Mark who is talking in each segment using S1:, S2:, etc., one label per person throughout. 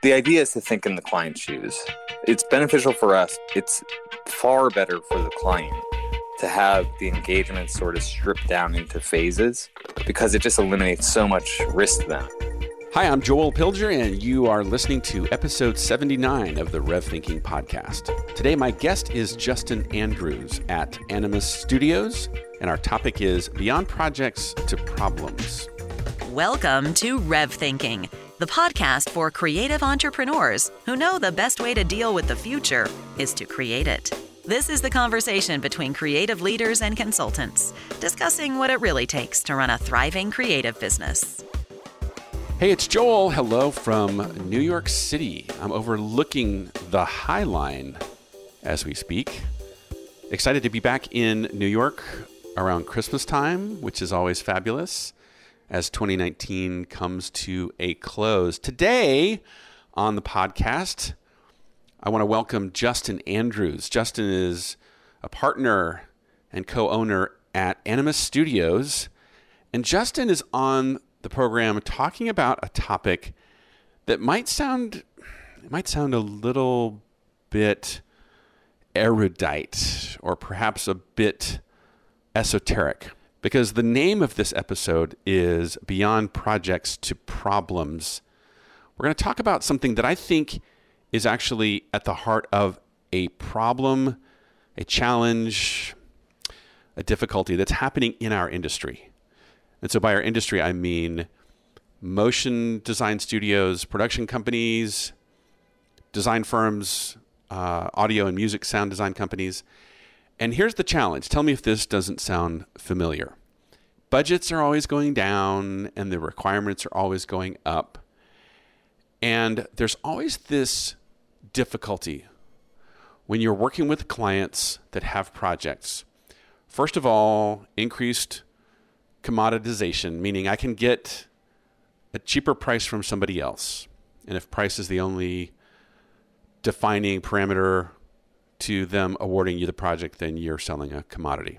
S1: The idea is to think in the client's shoes. It's beneficial for us. It's far better for the client to have the engagement sort of stripped down into phases because it just eliminates so much risk to them.
S2: Hi, I'm Joel Pilger, and you are listening to episode 79 of the Rev Thinking Podcast. Today, my guest is Justin Andrews at Animus Studios, and our topic is Beyond Projects to Problems.
S3: Welcome to Rev Thinking the podcast for creative entrepreneurs who know the best way to deal with the future is to create it. This is the conversation between creative leaders and consultants, discussing what it really takes to run a thriving creative business.
S2: Hey, it's Joel. Hello from New York City. I'm overlooking the High Line as we speak. Excited to be back in New York around Christmas time, which is always fabulous as 2019 comes to a close. Today on the podcast, I want to welcome Justin Andrews. Justin is a partner and co owner at Animus Studios. And Justin is on the program talking about a topic that might sound it might sound a little bit erudite or perhaps a bit esoteric because the name of this episode is Beyond Projects to Problems. We're going to talk about something that I think is actually at the heart of a problem, a challenge, a difficulty that's happening in our industry. And so, by our industry, I mean motion design studios, production companies, design firms, uh, audio and music sound design companies. And here's the challenge tell me if this doesn't sound familiar. Budgets are always going down, and the requirements are always going up. And there's always this difficulty when you're working with clients that have projects. First of all, increased commoditization, meaning I can get a cheaper price from somebody else. And if price is the only defining parameter to them awarding you the project, then you're selling a commodity.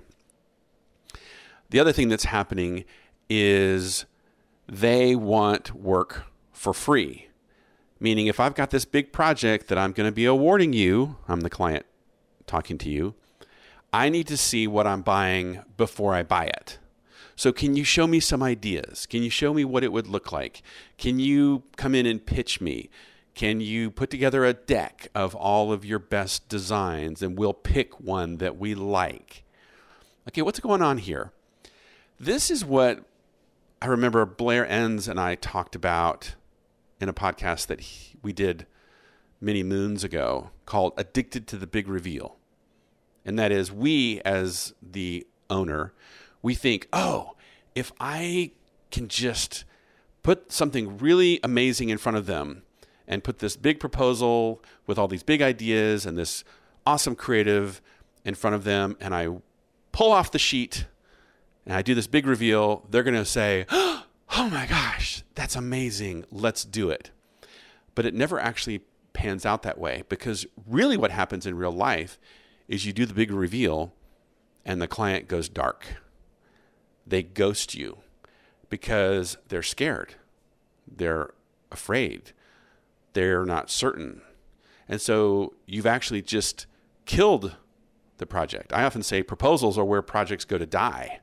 S2: The other thing that's happening is they want work for free. Meaning, if I've got this big project that I'm going to be awarding you, I'm the client talking to you, I need to see what I'm buying before I buy it. So, can you show me some ideas? Can you show me what it would look like? Can you come in and pitch me? Can you put together a deck of all of your best designs and we'll pick one that we like? Okay, what's going on here? This is what I remember Blair Enns and I talked about in a podcast that he, we did many moons ago called Addicted to the Big Reveal. And that is, we as the owner, we think, oh, if I can just put something really amazing in front of them and put this big proposal with all these big ideas and this awesome creative in front of them, and I pull off the sheet and I do this big reveal, they're going to say, oh my gosh, that's amazing. Let's do it. But it never actually pans out that way because really what happens in real life is you do the big reveal and the client goes dark. They ghost you because they're scared. They're afraid they're not certain. And so you've actually just killed the project. I often say proposals are where projects go to die.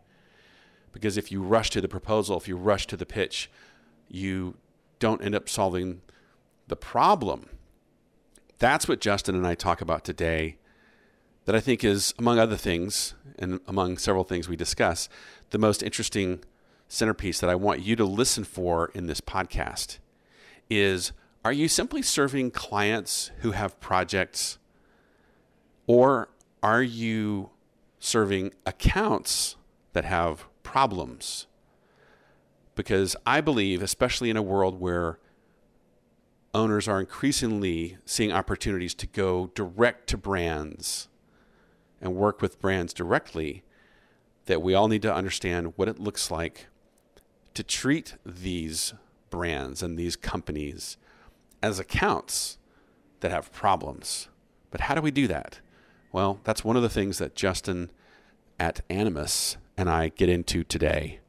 S2: Because if you rush to the proposal, if you rush to the pitch, you don't end up solving the problem. That's what Justin and I talk about today. That I think is, among other things, and among several things we discuss, the most interesting centerpiece that I want you to listen for in this podcast is are you simply serving clients who have projects, or are you serving accounts that have problems? Because I believe, especially in a world where owners are increasingly seeing opportunities to go direct to brands and work with brands directly, that we all need to understand what it looks like to treat these brands and these companies as accounts that have problems. But how do we do that? Well, that's one of the things that Justin at Animus and I get into today.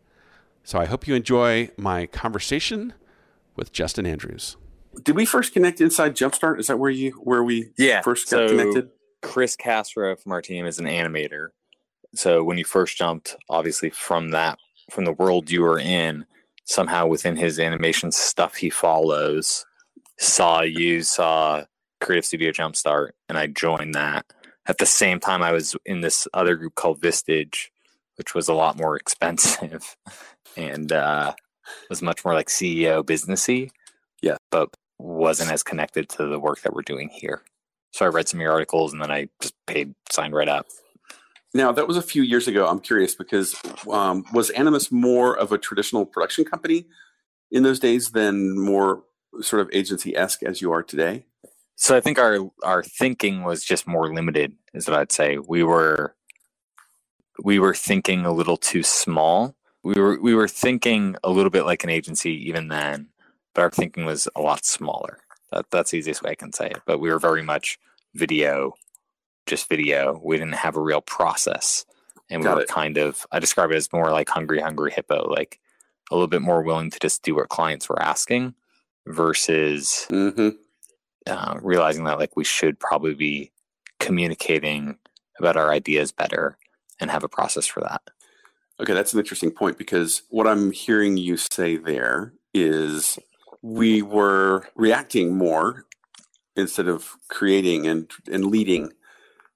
S2: So I hope you enjoy my conversation with Justin Andrews.
S4: did we first connect inside Jumpstart? Is that where you where we
S1: Yeah,
S4: first got
S1: so-
S4: connected?
S1: Chris Castro from our team is an animator. So when you first jumped, obviously from that from the world you were in, somehow within his animation stuff he follows, saw you, saw Creative Studio Jumpstart, and I joined that. At the same time I was in this other group called Vistage, which was a lot more expensive and uh was much more like CEO businessy.
S4: Yeah.
S1: But wasn't as connected to the work that we're doing here. So I read some of your articles and then I just paid, signed right up.
S4: Now that was a few years ago. I'm curious because um, was Animus more of a traditional production company in those days than more sort of agency esque as you are today?
S1: So I think our our thinking was just more limited, is what I'd say. We were we were thinking a little too small. We were we were thinking a little bit like an agency even then, but our thinking was a lot smaller. That that's the easiest way I can say it. But we were very much video, just video. We didn't have a real process. And we
S4: Got
S1: were
S4: it.
S1: kind of I describe it as more like hungry, hungry hippo, like a little bit more willing to just do what clients were asking versus
S4: Mm-hmm.
S1: uh, realizing that like we should probably be communicating about our ideas better and have a process for that.
S4: Okay, that's an interesting point because what I'm hearing you say there is we were reacting more instead of creating and and leading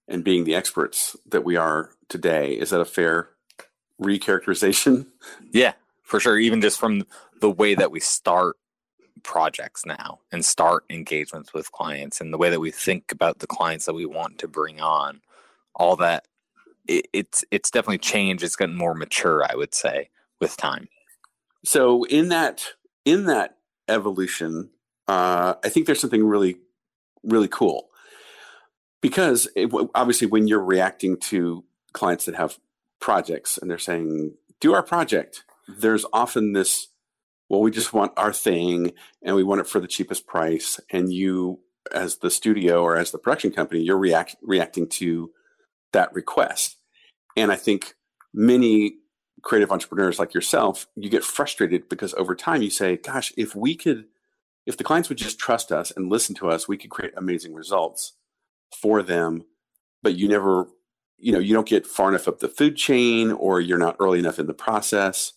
S4: and being the experts that we are today. Is that a fair recharacterization?
S1: Yeah, for sure. Even just from the way that we start projects now and start engagements with clients and the way that we think about the clients that we want to bring on, all that it, it's it's definitely changed. It's gotten more mature, I would say, with time.
S4: So in that in that evolution, uh, I think there's something really really cool because it, obviously when you're reacting to clients that have projects and they're saying do our project, there's often this well we just want our thing and we want it for the cheapest price and you as the studio or as the production company you're react, reacting to that request and i think many creative entrepreneurs like yourself, you get frustrated because over time you say, gosh, if we could, if the clients would just trust us and listen to us, we could create amazing results for them. But you never, you know, you don't get far enough up the food chain or you're not early enough in the process.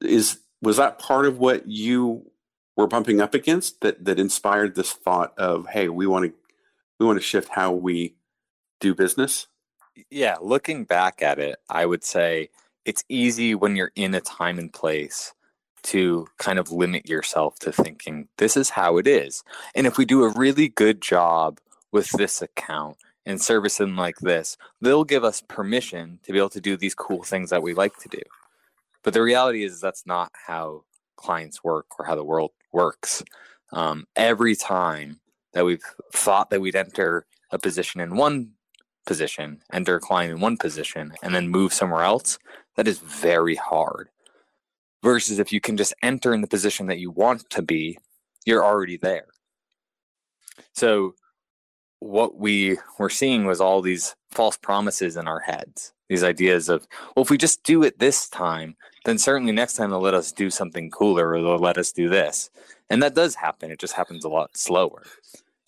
S4: Is, was that part of what you were bumping up against that, that inspired this thought of, hey, we want to, we want to shift how we do business?
S1: yeah, looking back at it, I would say it's easy when you're in a time and place to kind of limit yourself to thinking this is how it is. And if we do a really good job with this account and service them like this, they'll give us permission to be able to do these cool things that we like to do. But the reality is that's not how clients work or how the world works. Um, every time that we've thought that we'd enter a position in one position, enter a client in one position, and then move somewhere else, that is very hard. Versus if you can just enter in the position that you want to be, you're already there. So, what we were seeing was all these false promises in our heads, these ideas of, well, if we just do it this time, then certainly next time they'll let us do something cooler or they'll let us do this. And that does happen. It just happens a lot slower.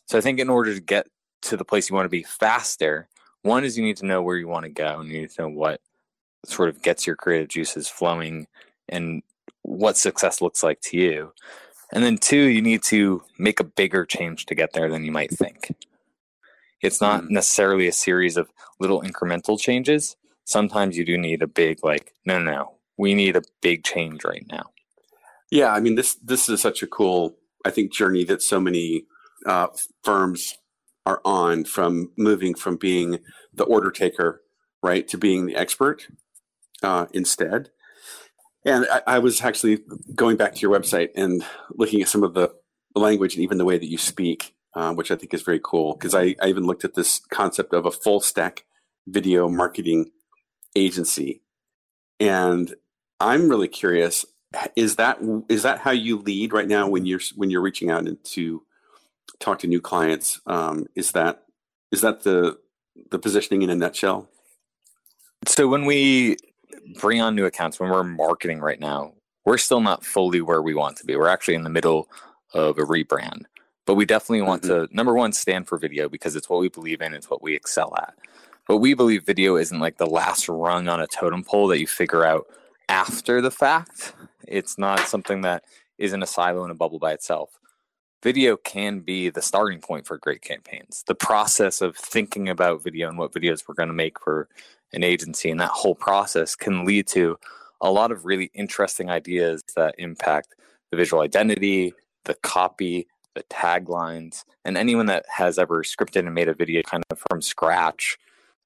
S1: So, I think in order to get to the place you want to be faster, one is you need to know where you want to go and you need to know what sort of gets your creative juices flowing and what success looks like to you. And then two, you need to make a bigger change to get there than you might think. It's not
S4: Mm.
S1: necessarily a series of little incremental changes. Sometimes you do need a big like, no, no, no. We need a big change right now.
S4: Yeah, I mean this this is such a cool I think journey that so many uh, firms are on from moving from being the order taker right to being the expert uh, instead. And I, I was actually going back to your website and looking at some of the language and even the way that you speak, uh, which I think is very cool because I, I even looked at this concept of a full stack video marketing agency, and I'm really curious is that is that how you lead right now when you're when you're reaching out and to talk to new clients um, is that is that the the positioning in a nutshell
S1: So when we bring on new accounts, when we're marketing right now, we're still not fully where we want to be. We're actually in the middle of a rebrand. But we definitely want
S4: Mm-hmm.
S1: to number one stand for video because it's what we believe in, it's what we excel at. But we believe video isn't like the last rung on a totem pole that you figure out after the fact. It's not something that is in a silo in a bubble by itself. Video can be the starting point for great campaigns. The process of thinking about video and what videos we're going to make for an agency and that whole process can lead to a lot of really interesting ideas that impact the visual identity, the copy, the taglines, and anyone that has ever scripted and made a video kind of from scratch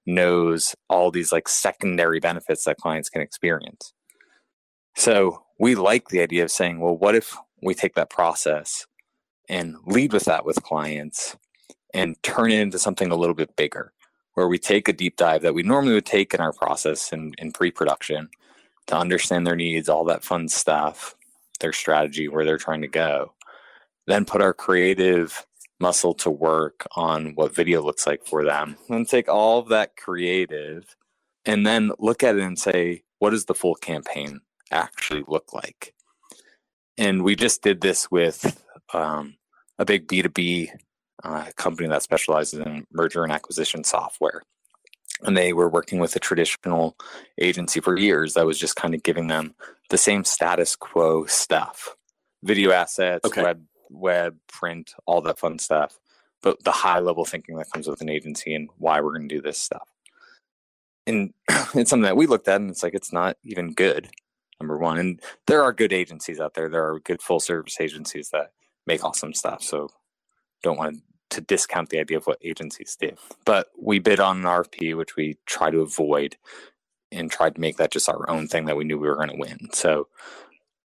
S1: knows all these like secondary benefits that clients can experience. So we like the idea of saying, well, what if we take that process and lead with that with clients and turn it into something a little bit bigger, where we take a deep dive that we normally would take in our process in, in pre production to understand their needs, all that fun stuff, their strategy, where they're trying to go. Then put our creative muscle to work on what video looks like for them. And take all of that creative and then look at it and say, what does the full campaign actually look like? And we just did this with um, a big B2B uh, company that specializes in merger and acquisition software. And they were working with a traditional agency for years that was just kind of giving them the same status quo stuff video assets,
S4: Okay.
S1: web, web, print, all that fun stuff. But the high level thinking that comes with an agency and why we're going to do this stuff. And it's something that we looked at and it's like, it's not even good, number one. And there are good agencies out there. There are good full service agencies that make awesome stuff. So don't want to discount the idea of what agencies do. But we bid on an RFP, which we try to avoid and tried to make that just our own thing that we knew we were going to win. So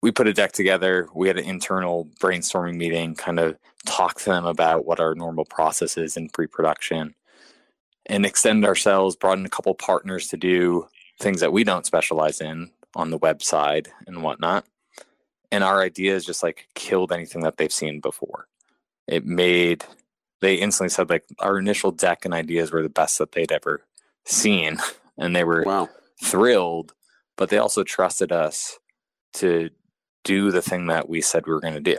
S1: we put a deck together. We had an internal brainstorming meeting, kind of talk to them about what our normal process is in pre production and extend ourselves, brought in a couple partners to do things that we don't specialize in on the website and whatnot. And our ideas just like killed anything that they've seen before. It made, they instantly said like our initial deck and ideas were the best that they'd ever seen. And they were
S4: Wow.
S1: thrilled, but they also trusted us to do the thing that we said we were going to do,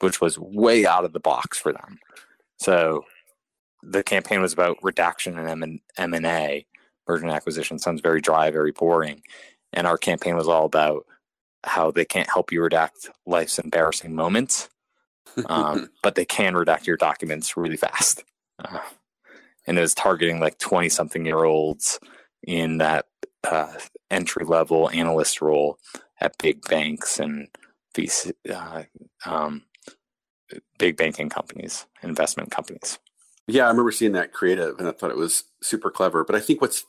S1: which was way out of the box for them. So the campaign was about redaction and M- M&A, merger and acquisition. Sounds very dry, very boring. And our campaign was all about how they can't help you redact life's embarrassing moments, um, but they can redact your documents really fast. Uh, and it was targeting like 20 something year olds in that uh, entry level analyst role at big banks and these uh, um, big banking companies, investment companies.
S4: Yeah, I remember seeing that creative, and I thought it was super clever. But I think what's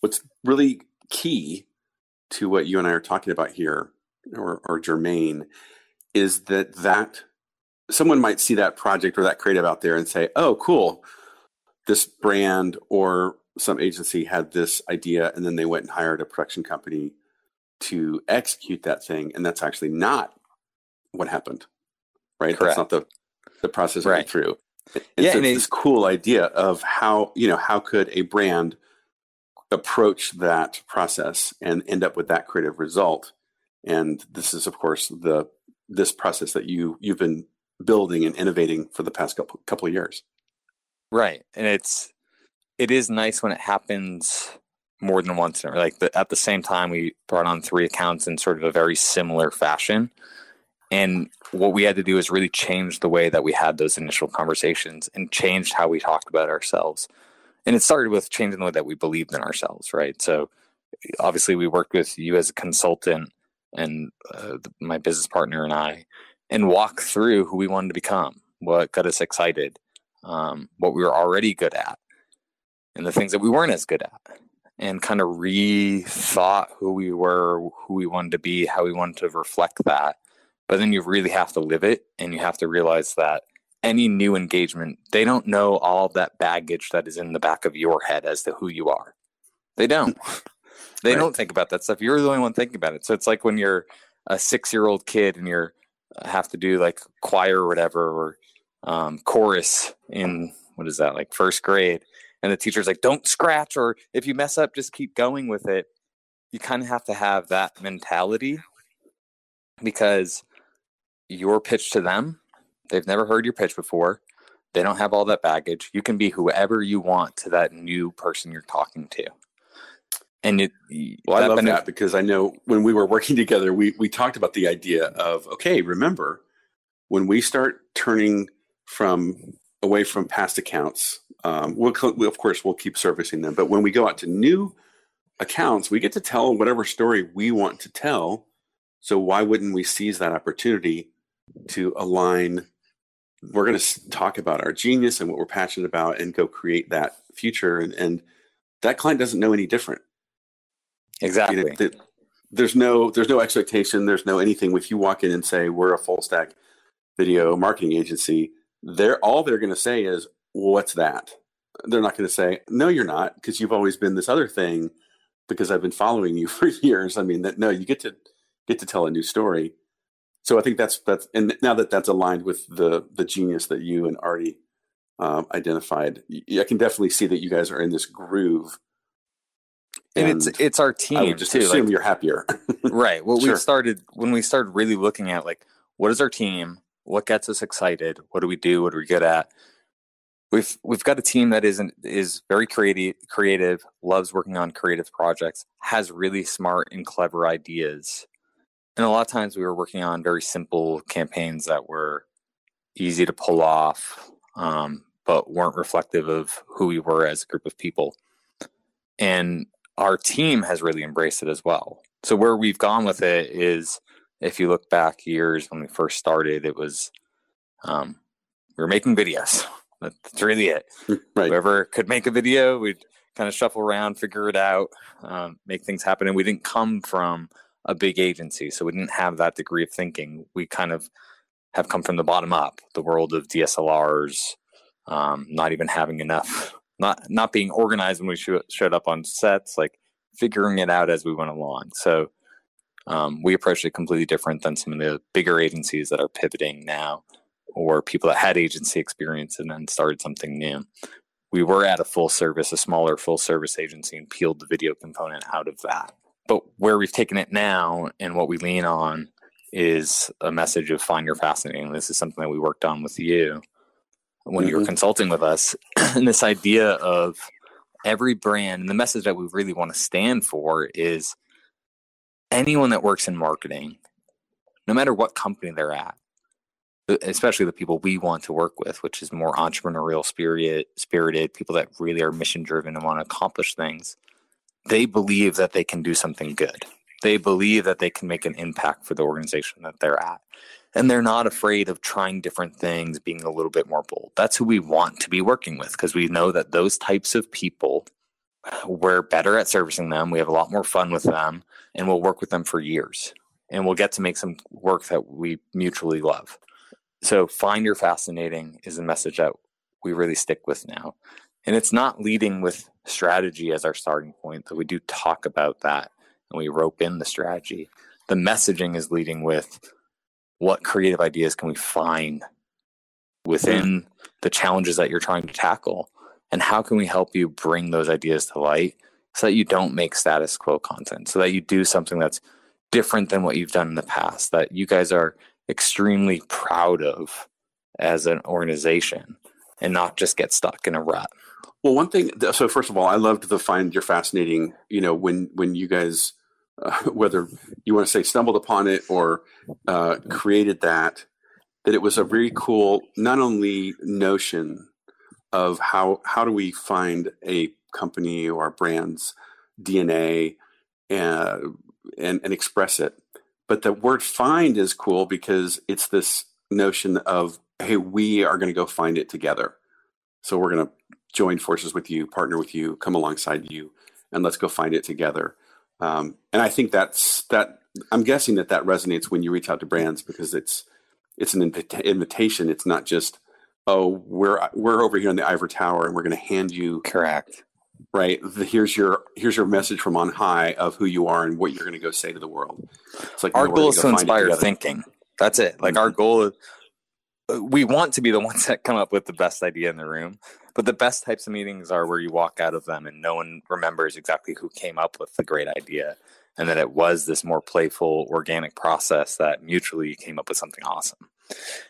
S4: what's really key to what you and I are talking about here, or, or germane, is that that someone might see that project or that creative out there and say, "Oh, cool, this brand or some agency had this idea, and then they went and hired a production company to execute that thing, and that's actually not what happened, right?
S1: Correct.
S4: That's not the the process
S1: Right.
S4: went through." And
S1: Yeah,
S4: so it's
S1: it-
S4: this cool idea of how you know how could a brand approach that process and end up with that creative result and this is of course the this process that you you've been building and innovating for the past couple couple of years
S1: Right. And it's it is nice when it happens more than once. Like the, at the same time, we brought on three accounts in sort of a very similar fashion. And what we had to do is really change the way that we had those initial conversations and changed how we talked about ourselves. And it started with changing the way that we believed in ourselves, right? So obviously, we worked with you as a consultant and uh, my business partner and I, and walk through who we wanted to become, what got us excited, um, what we were already good at, and the things that we weren't as good at, and kind of rethought who we were, who we wanted to be, how we wanted to reflect that. But then you really have to live it, and you have to realize that any new engagement, they don't know all that baggage that is in the back of your head as to who you are. They don't. they
S4: Right.
S1: don't think about that stuff. You're the only one thinking about it. So it's like when you're a six year old kid and you're uh, have to do like choir or whatever or um, chorus in what is that like first grade and the teacher's like don't scratch or if you mess up just keep going with it you kind of have to have that mentality because your pitch to them They've never heard your pitch before. They don't have all that baggage. You can be whoever you want to that new person you're talking to. And it,
S4: well, I love that because I know when we were working together, we we talked about the idea of okay, remember when we start turning from away from past accounts, um, we'll, we, of course we'll keep servicing them, but when we go out to new accounts, we get to tell whatever story we want to tell. So why wouldn't we seize that opportunity to align? We're going to talk about our genius and what we're passionate about, and go create that future. And, and that client doesn't know any different.
S1: Exactly. You know, the,
S4: there's no there's no expectation. There's no anything. If you walk in and say we're a full stack video marketing agency, they're all they're going to say is, "What's that?" They're not going to say, "No, you're not," because you've always been this other thing. Because I've been following you for years. I mean, that no, you get to get to tell a new story. So I think that's that's and now that that's aligned with the the genius that you and Artie um, identified, I can definitely see that you guys are in this groove.
S1: And, and it's it's our team. I
S4: would just
S1: too.
S4: assume like, you're happier,
S1: right? Well, sure. we started when we started really looking at like what is our team, what gets us excited, what do we do, what are we good at. We've we've got a team that isn't is very creative, creative, loves working on creative projects, has really smart and clever ideas, and a lot of times we were working on very simple campaigns that were easy to pull off, um, but weren't reflective of who we were as a group of people. And our team has really embraced it as well. So where we've gone with it is if you look back years when we first started, it was um, we were making videos. That's really it. Right. Whoever could make a video, we'd kind of shuffle around, figure it out, um, make things happen. And we didn't come from a big agency, so we didn't have that degree of thinking. We kind of have come from the bottom up, the world of DSLRs, um, not even having enough, not not being organized when we sh- showed up on sets, like figuring it out as we went along. So um, we approached it completely different than some of the bigger agencies that are pivoting now or people that had agency experience and then started something new. We were at a full service, a smaller full service agency, and peeled the video component out of that. But where we've taken it now and what we lean on is a message of find your fascinating. This is something that we worked on with you when mm-hmm. you were mm-hmm. consulting with us. and this idea of every brand and the message that we really want to stand for is anyone that works in marketing, no matter what company they're at, especially the people we want to work with, which is more entrepreneurial spirit, spirited people that really are mission driven and want to accomplish things, they believe that they can do something good. They believe that they can make an impact for the organization that they're at. And they're not afraid of trying different things, being a little bit more bold. That's who we want to be working with because we know that those types of people, we're better at servicing them. We have a lot more fun with them and we'll work with them for years. And we'll get to make some work that we mutually love. So, find your fascinating is a message that we really stick with now. And it's not leading with strategy as our starting point, though we do talk about that and we rope in the strategy. The messaging is leading with what creative ideas can we find within the challenges that you're trying to tackle and how can we help you bring those ideas to light so that you don't make status quo content so that you do something that's different than what you've done in the past that you guys are extremely proud of as an organization and not just get stuck in a rut.
S4: Well, one thing. So first of all, I loved the find your fascinating. You know, when when you guys, uh, whether you want to say stumbled upon it or uh, created that, that it was a very cool, not only notion of how how do we find a company or a brand's DNA uh, and and express it, but the word find is cool because it's this notion of, hey, we are going to go find it together. So we're going to join forces with you, partner with you, come alongside you, and let's go find it together. Um, and I think that's that. I'm guessing that that resonates when you reach out to brands because it's it's an invita- invitation. It's not just oh we're we're over here in the Eiffel Tower and we're going to hand you
S1: correct
S4: right the, here's your here's your message from on high of who you are and what you're going to go say to the world
S1: it's like our goal is to inspire thinking that's it like mm-hmm. our goal is we want to be the ones that come up with the best idea in the room but the best types of meetings are where you walk out of them and no one remembers exactly who came up with the great idea and that it was this more playful, organic process that mutually came up with something awesome.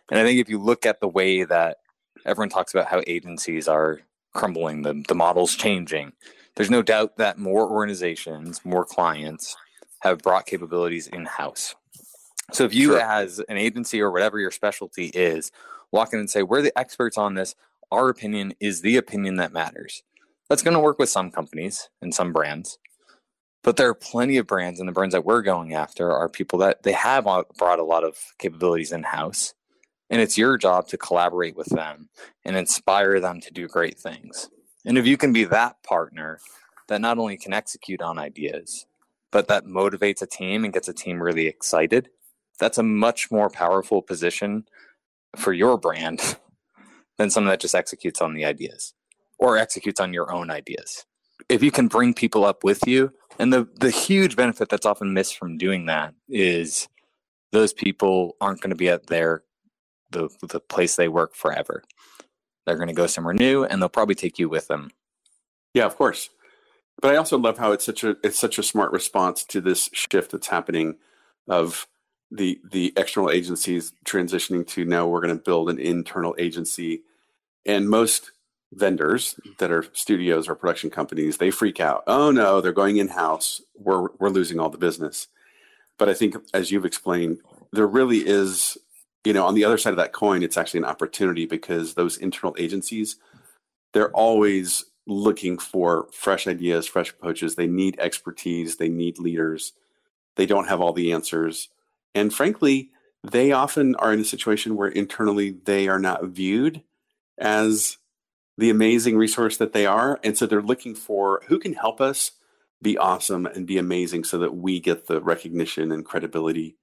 S1: And I think if you look at the way that everyone talks about how agencies are crumbling, the, the model's changing, there's no doubt that more organizations, more clients have brought capabilities in house. So if you, sure. as an agency or whatever your specialty is, walk in and say, We're the experts on this, our opinion is the opinion that matters. That's going to work with some companies and some brands. But there are plenty of brands, and the brands that we're going after are people that they have brought a lot of capabilities in house. And it's your job to collaborate with them and inspire them to do great things. And if you can be that partner that not only can execute on ideas, but that motivates a team and gets a team really excited, that's a much more powerful position for your brand than someone that just executes on the ideas or executes on your own ideas. If you can bring people up with you, and the, the huge benefit that's often missed from doing that is those people aren't going to be at their the the place they work forever. They're going to go somewhere new, and they'll probably take you with them.
S4: Yeah, of course. But I also love how it's such a it's such a smart response to this shift that's happening of the the external agencies transitioning to now we're going to build an internal agency, and most vendors that are studios or production companies they freak out. Oh no, they're going in house. We're we're losing all the business. But I think, as you've explained, there really is you know, on the other side of that coin, it's actually an opportunity because those internal agencies, they're always looking for fresh ideas, fresh approaches. They need expertise, they need leaders. They don't have all the answers. And frankly, they often are in a situation where internally they are not viewed as the amazing resource that they are. And so they're looking for who can help us be awesome and be amazing so that we get the recognition and credibility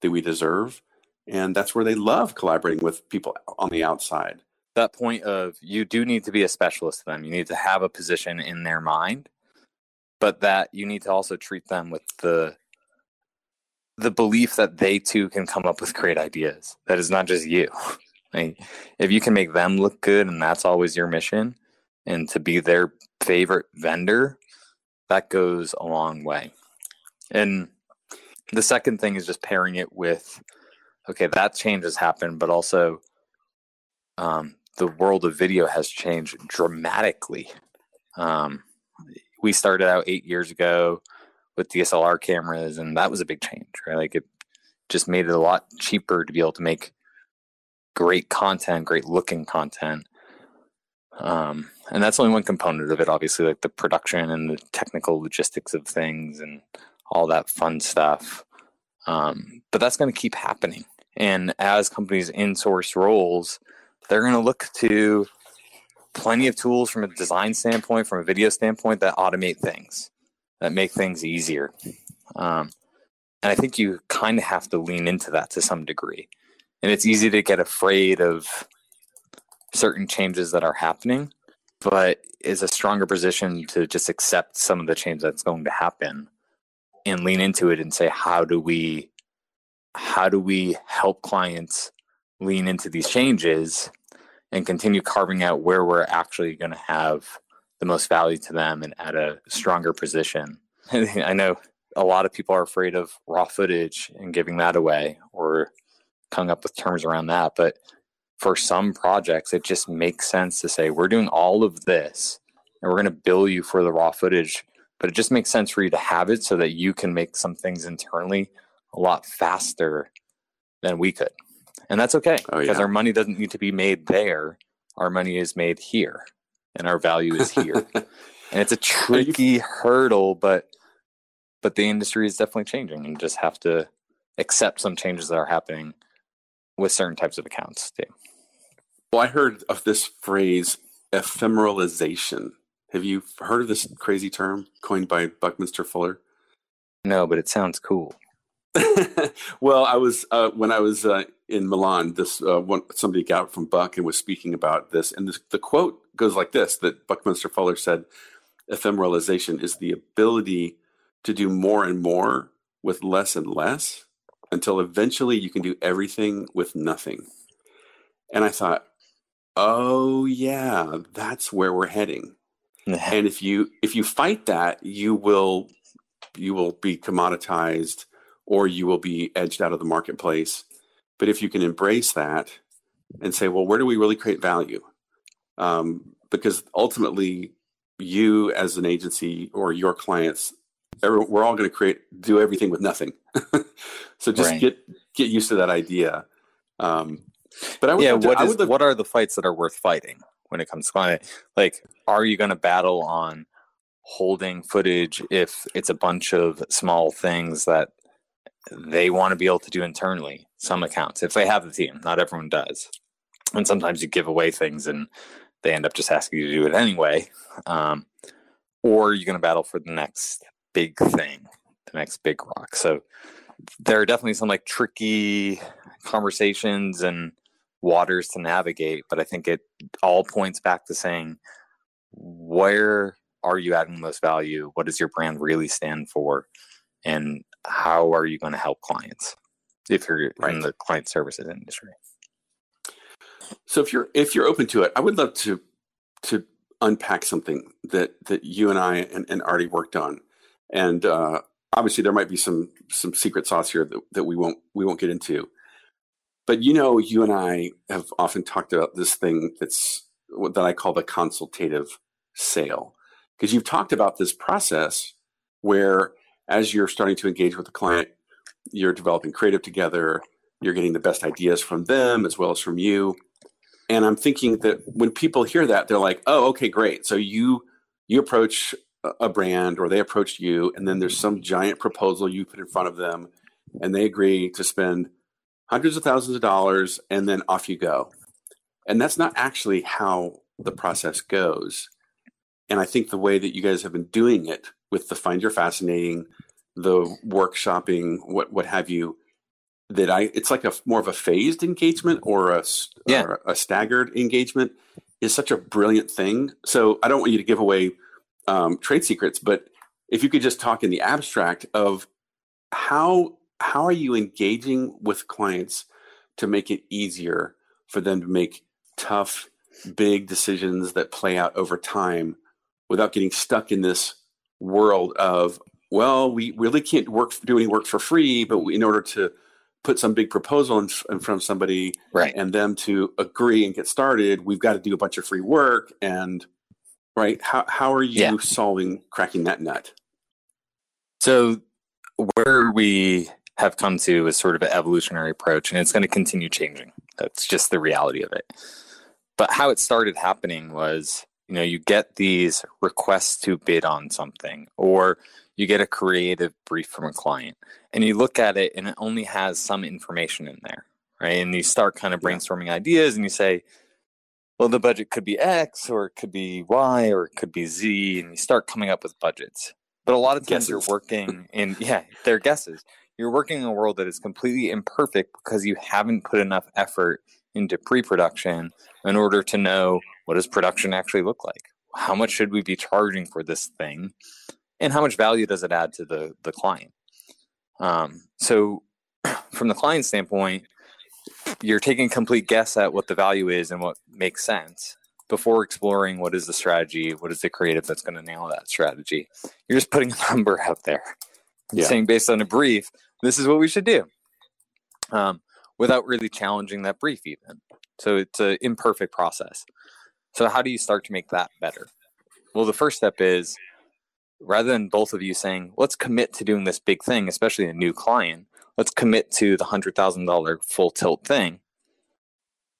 S4: that we deserve. And that's where they love collaborating with people on the outside.
S1: That point of you do need to be a specialist to them. You need to have a position in their mind but that you need to also treat them with the the belief that they too can come up with great ideas that is not just you like, if you can make them look good and that's always your mission and to be their favorite vendor that goes a long way and the second thing is just pairing it with okay, that change has happened, but also um, the world of video has changed dramatically. Um, we started out eight years ago with DSLR cameras, and that was a big change, right? Like it just made it a lot cheaper to be able to make great content, great looking content. Um, and that's only one component of it, obviously, like the production and the technical logistics of things and all that fun stuff. Um, but that's going to keep happening. And as companies insource roles, they're going to look to plenty of tools from a design standpoint, from a video standpoint, that automate things, that make things easier. Um, and I think you kind of have to lean into that to some degree. And it's easy to get afraid of certain changes that are happening, but is a stronger position to just accept some of the change that's going to happen and lean into it and say, how do we how do we help clients lean into these changes and continue carving out where we're actually going to have the most value to them and at a stronger position. I know a lot of people are afraid of raw footage and giving that away or coming up with terms around that. But for some projects, it just makes sense to say, we're doing all of this and we're going to bill you for the raw footage. But it just makes sense for you to have it so that you can make some things internally a lot faster than we could. And that's okay oh, because yeah. our money doesn't need to be made there. Our money is made here and our value is here. and it's a tricky hurdle, but but the industry is definitely changing and just have to accept some changes that are happening with certain types of accounts too.
S4: Well, I heard of this phrase ephemeralization. Have you heard of this crazy term coined by Buckminster Fuller?
S1: No, but it sounds cool.
S4: well, I was uh, when I was uh, in Milan. This uh, one, somebody got from Buck and was speaking about this, and this, the quote goes like this: that Buckminster Fuller said, "Ephemeralization is the ability to do more and more with less and less, until eventually you can do everything with nothing." And I thought, "Oh yeah, that's where we're heading." and if you if you fight that, you will you will be commoditized or you will be edged out of the marketplace. But if you can embrace that and say, well, where do we really create value? Um, because ultimately, you as an agency or your clients, we're all going to create do everything with nothing. so just right. get get used to that idea. Um,
S1: but I would yeah, what, to, is, what are the fights that are worth fighting when it comes to client? Like, are you going to battle on holding footage if it's a bunch of small things that they want to be able to do internally? Some accounts, if they have the team, not everyone does. And sometimes you give away things and they end up just asking you to do it anyway. Um, or you're going to battle for the next big thing, the next big rock. So there are definitely some like tricky conversations and waters to navigate, but I think it all points back to saying where are you adding most value? What does your brand really stand for? And how are you going to help clients if you're right. in the client services industry?
S4: So if you're if you're open to it, I would love to to unpack something that that you and I and, and Artie worked on. And uh, obviously there might be some some secret sauce here that, that we won't we won't get into. But you know, you and I have often talked about this thing that's that I call the consultative sale. Because you've talked about this process where as you're starting to engage with the client, you're developing creative together, you're getting the best ideas from them as well as from you. And I'm thinking that when people hear that, they're like, "Oh, okay, great. So you you approach a brand or they approach you and then there's some giant proposal you put in front of them and they agree to spend hundreds of thousands of dollars and then off you go and that's not actually how the process goes and i think the way that you guys have been doing it with the find your fascinating the workshopping what what have you that i it's like a more of a phased engagement or a, yeah. or a staggered engagement is such a brilliant thing so i don't want you to give away um, trade secrets, but if you could just talk in the abstract of how how are you engaging with clients to make it easier for them to make tough, big decisions that play out over time without getting stuck in this world of well, we really can't work do any work for free, but in order to put some big proposal in, in, front of somebody
S1: right.
S4: and them to agree and get started, we've got to do a bunch of free work and right? How how are you yeah. solving cracking that nut?
S1: So where we have come to is sort of an evolutionary approach, and it's going to continue changing. That's just the reality of it. But how it started happening was, you know, you get these requests to bid on something, or you get a creative brief from a client, and you look at it, and it only has some information in there, right? And you start kind of brainstorming ideas, and you say, well, the budget could be X or it could be Y or it could be Z, and you start coming up with budgets. But a lot of times guesses. you're working in, yeah, they're guesses. You're working in a world that is completely imperfect because you haven't put enough effort into pre-production in order to know what does production actually look like. How much should we be charging for this thing, and how much value does it add to the the client? Um, so, from the client standpoint, you're taking complete guess at what the value is and what makes sense before exploring what is the strategy, what is the creative that's going to nail that strategy. You're just putting a number out there, yeah. saying based on a brief, this is what we should do, um, without really challenging that brief even. So it's an imperfect process. So how do you start to make that better? Well, the first step is rather than both of you saying, let's commit to doing this big thing, especially a new client, let's commit to the hundred thousand dollar full tilt thing,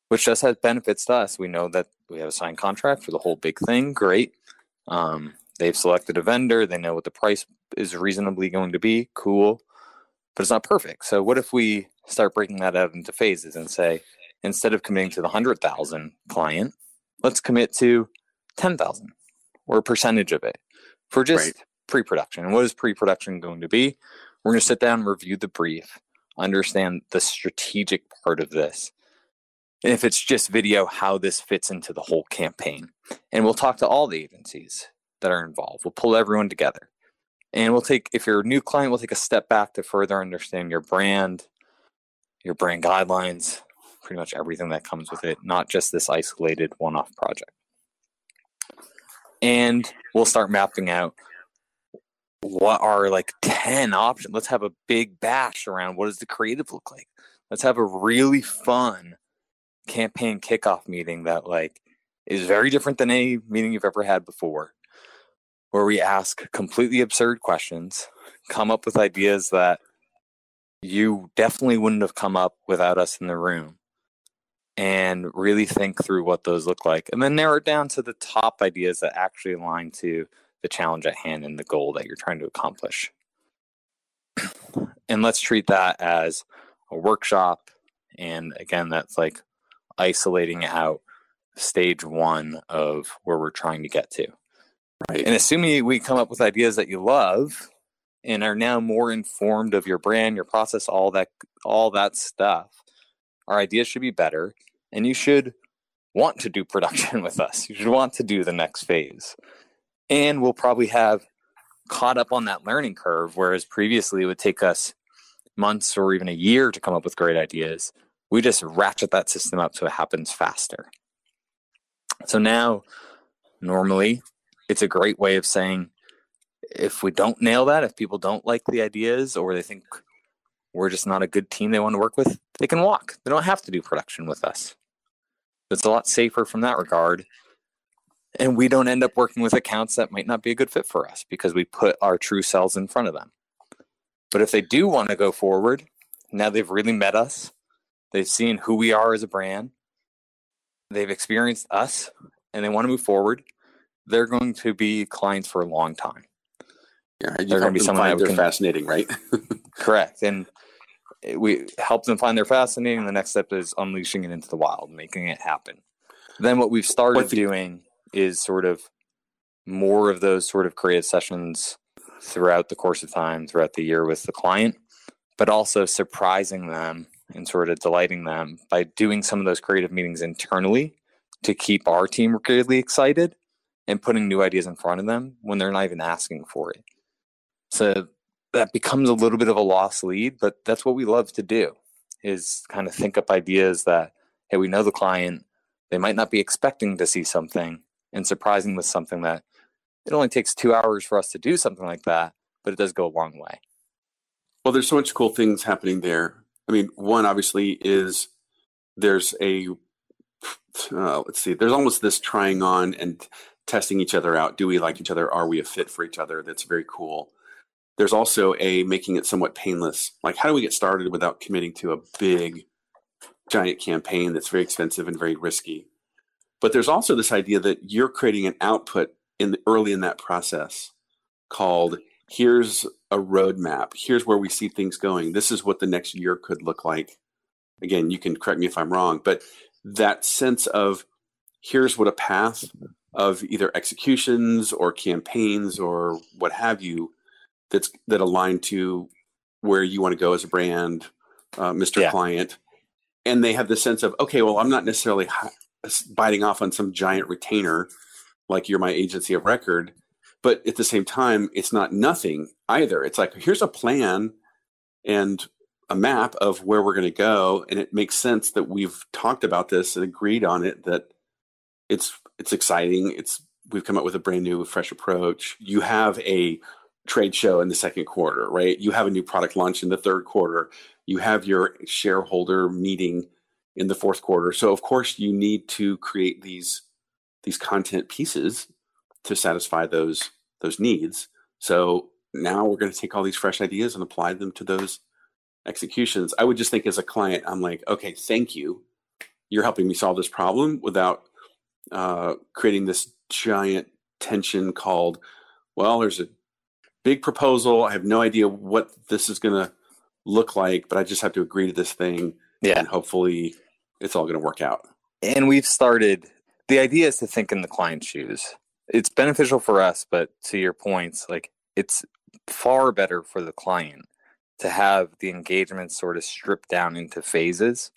S1: which just has benefits to us. We know that we have a signed contract for the whole big thing. Great. Um, they've selected a vendor. They know what the price is reasonably going to be. Cool. But it's not perfect. So what if we start breaking that out into phases and say, instead of committing to the hundred thousand client, let's commit to ten thousand or a percentage of it for just right. pre-production. What is pre-production going to be? We're going to sit down, review the brief, understand the strategic part of this. And if it's just video, how this fits into the whole campaign. And we'll talk to all the agencies that are involved. We'll pull everyone together. And we'll take, if you're a new client, we'll take a step back to further understand your brand, your brand guidelines, pretty much everything that comes with it, not just this isolated one off project. And we'll start mapping out what are like 10 options? Let's have a big bash around what does the creative look like? Let's have a really fun campaign kickoff meeting that like is very different than any meeting you've ever had before where we ask completely absurd questions, come up with ideas that you definitely wouldn't have come up without us in the room and really think through what those look like and then narrow it down to the top ideas that actually align to the challenge at hand and the goal that you're trying to accomplish and let's treat that as a workshop and again that's like isolating out stage one of where we're trying to get to
S4: Right.
S1: and assuming we come up with ideas that you love and are now more informed of your brand, your process, all that all that stuff, our ideas should be better and you should want to do production with us. You should want to do the next phase. And we'll probably have caught up on that learning curve whereas previously it would take us months or even a year to come up with great ideas. We just ratchet that system up so it happens faster. So now normally it's a great way of saying if we don't nail that, if people don't like the ideas or they think we're just not a good team they want to work with, they can walk. They don't have to do production with us. It's a lot safer from that regard. And we don't end up working with accounts that might not be a good fit for us because we put our true selves in front of them. But if they do want to go forward, now they've really met us, they've seen who we are as a brand, they've experienced us, and they want to move forward, they're going to be clients for a long time.
S4: Yeah,
S1: They're
S4: you help
S1: be
S4: them
S1: someone
S4: find they're fascinating, right?
S1: Correct. And we help them find their fascinating. The next step is unleashing it into the wild, making it happen. Then what we've started
S4: the-
S1: doing is sort of more of those sort of creative sessions throughout the course of time, throughout the year with the client, but also surprising them and sort of delighting them by doing some of those creative meetings internally to keep our team really excited and putting new ideas in front of them when they're not even asking for it. So that becomes a little bit of a lost lead, but that's what we love to do is kind of think up ideas that, hey, we know the client, they might not be expecting to see something and surprising with something that it only takes two hours for us to do something like that, but it does go a long way.
S4: Well, there's so much cool things happening there. I mean, one obviously is there's a uh, let's see, there's almost this trying on and testing each other out. Do we like each other? Are we a fit for each other? That's very cool. There's also a making it somewhat painless. Like, how do we get started without committing to a big, giant campaign that's very expensive and very risky? But there's also this idea that you're creating an output in the, early in that process called here's a roadmap. Here's where we see things going. This is what the next year could look like. Again, you can correct me if I'm wrong, but that sense of here's what a path of either executions or campaigns or what have you that's that align to where you want to go as a brand, uh, Mr.
S1: Yeah.
S4: Client, and they have the sense of okay, well, I'm not necessarily biting off on some giant retainer like you're my agency of record, but at the same time, it's not nothing either. It's like here's a plan and a map of where we're going to go, and it makes sense that we've talked about this and agreed on it. That it's it's exciting. It's we've come up with a brand new, fresh approach. You have a trade show in the second quarter, right? You have a new product launch in the third quarter. You have your shareholder meeting in the fourth quarter. So of course you need to create these these content pieces to satisfy those those needs. So now we're going to take all these fresh ideas and apply them to those executions. I would just think as a client, I'm like, okay, thank you. You're helping me solve this problem without uh, creating this giant tension called, well, there's a big proposal. I have no idea what this is going to look like, but I just have to agree to this thing,
S1: Yeah.
S4: and hopefully, it's all going to work out.
S1: And we've started the idea is to think in the client's shoes. It's beneficial for us, but to your points, like it's far better for the client to have the engagement sort of stripped down into phases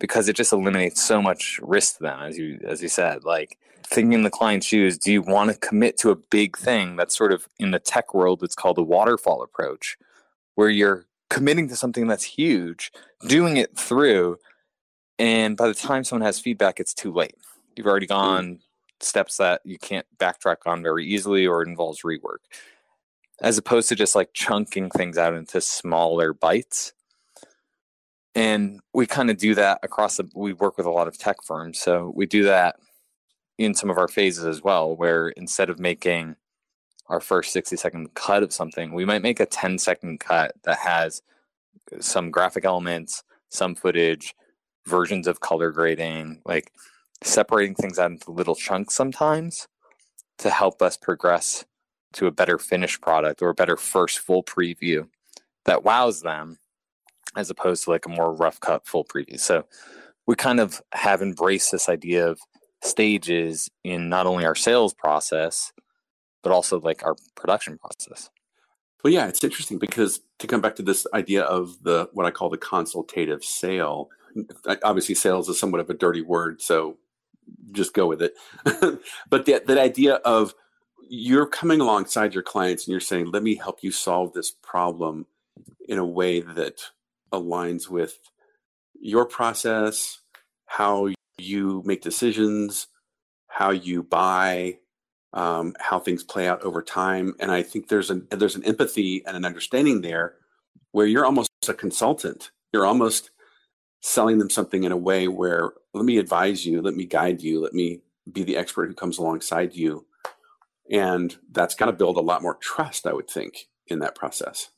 S1: because it just eliminates so much risk to them as you as you said like thinking in the client's shoes do you want to commit to a big thing that's sort of in the tech world it's called a waterfall approach where you're committing to something that's huge doing it through and by the time someone has feedback it's too late you've already hmm. gone steps that you can't backtrack on very easily or involves rework as opposed to just like chunking things out into smaller bites. And we kind of do that across the, we work with a lot of tech firms. So we do that in some of our phases as well, where instead of making our first 60 second cut of something, we might make a 10 second cut that has some graphic elements, some footage, versions of color grading, like separating things out into little chunks sometimes to help us progress to a better finished product or a better first full preview that wows them as opposed to like a more rough cut full preview. So we kind of have embraced this idea of stages in not only our sales process, but also like our production process.
S4: Well, yeah, it's interesting because to come back to this idea of the what I call the consultative sale, obviously sales is somewhat of a dirty word, so just go with it. but that that idea of you're coming alongside your clients and you're saying, "Let me help you solve this problem in a way that aligns with your process, how you make decisions, how you buy, um, how things play out over time." And I think there's an there's an empathy and an understanding there where you're almost a consultant. You're almost selling them something in a way where let me advise you, let me guide you, let me be the expert who comes alongside you. And that's got to build a lot more trust, I would think, in that process.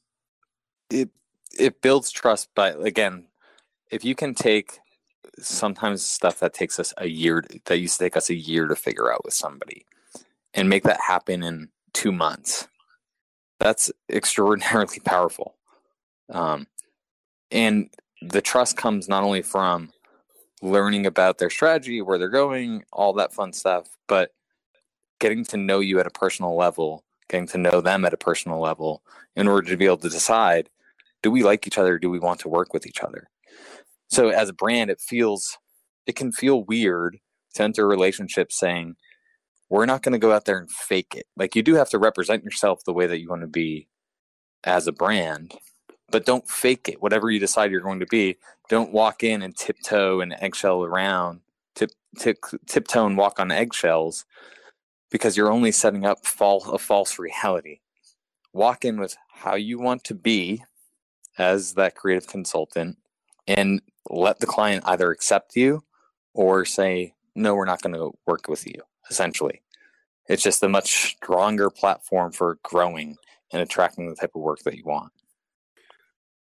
S1: It it builds trust, but again, if you can take sometimes stuff that takes us a year that used to take us a year to figure out with somebody and make that happen in two months, that's extraordinarily powerful. Um, and the trust comes not only from learning about their strategy, where they're going, all that fun stuff, but getting to know you at a personal level, getting to know them at a personal level in order to be able to decide do we like each other? Do we want to work with each other? So, as a brand, it feels, it can feel weird to enter a relationship saying, we're not going to go out there and fake it. Like, you do have to represent yourself the way that you want to be as a brand, but don't fake it. Whatever you decide you're going to be, don't walk in and tiptoe and eggshell around, tip, tip, tiptoe and walk on eggshells because you're only setting up false, a false reality. Walk in with how you want to be as that creative consultant and let the client either accept you or say, no, we're not going to work with you, essentially. It's just a much stronger platform for growing and attracting the type of work that you want.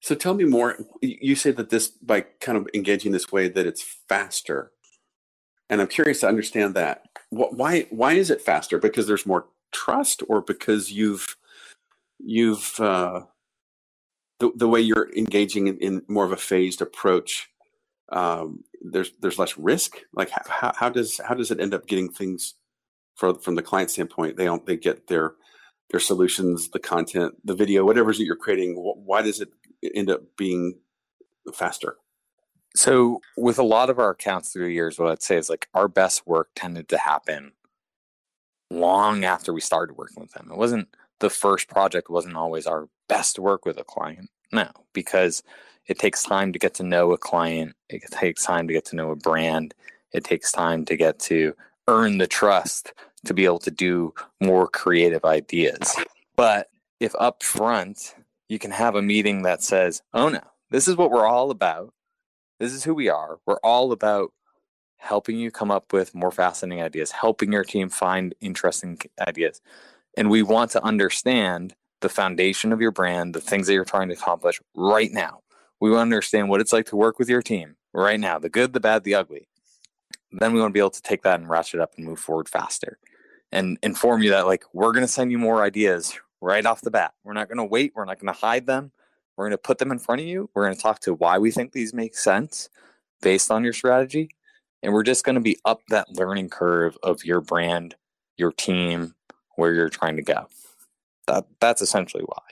S4: So tell me more. You say that this, by kind of engaging this way, that it's faster. And I'm curious to understand that. Why, why is it faster? Because there's more trust or because you've, you've, uh, the, the way you're engaging in, in more of a phased approach, um, there's, there's less risk. Like how, how does, how does it end up getting things for, from the client standpoint? They don't, they get their, their solutions, the content, the video, whatever that you're creating. Why does it end up being faster?
S1: So, with a lot of our accounts through the years, what I'd say is like our best work tended to happen long after we started working with them. It wasn't the first project wasn't always our best work with a client. No, because it takes time to get to know a client. It takes time to get to know a brand. It takes time to get to earn the trust to be able to do more creative ideas. But if up front you can have a meeting that says, oh no, this is what we're all about. This is who we are. We're all about helping you come up with more fascinating ideas, helping your team find interesting ideas. And we want to understand the foundation of your brand, the things that you're trying to accomplish right now. We want to understand what it's like to work with your team right now the good, the bad, the ugly. Then we want to be able to take that and ratchet up and move forward faster and inform you that like we're going to send you more ideas right off the bat. We're not going to wait. We're not going to hide them. We're going to put them in front of you. We're going to talk to why we think these make sense based on your strategy. And we're just going to be up that learning curve of your brand, your team, where you're trying to go. That that's essentially why.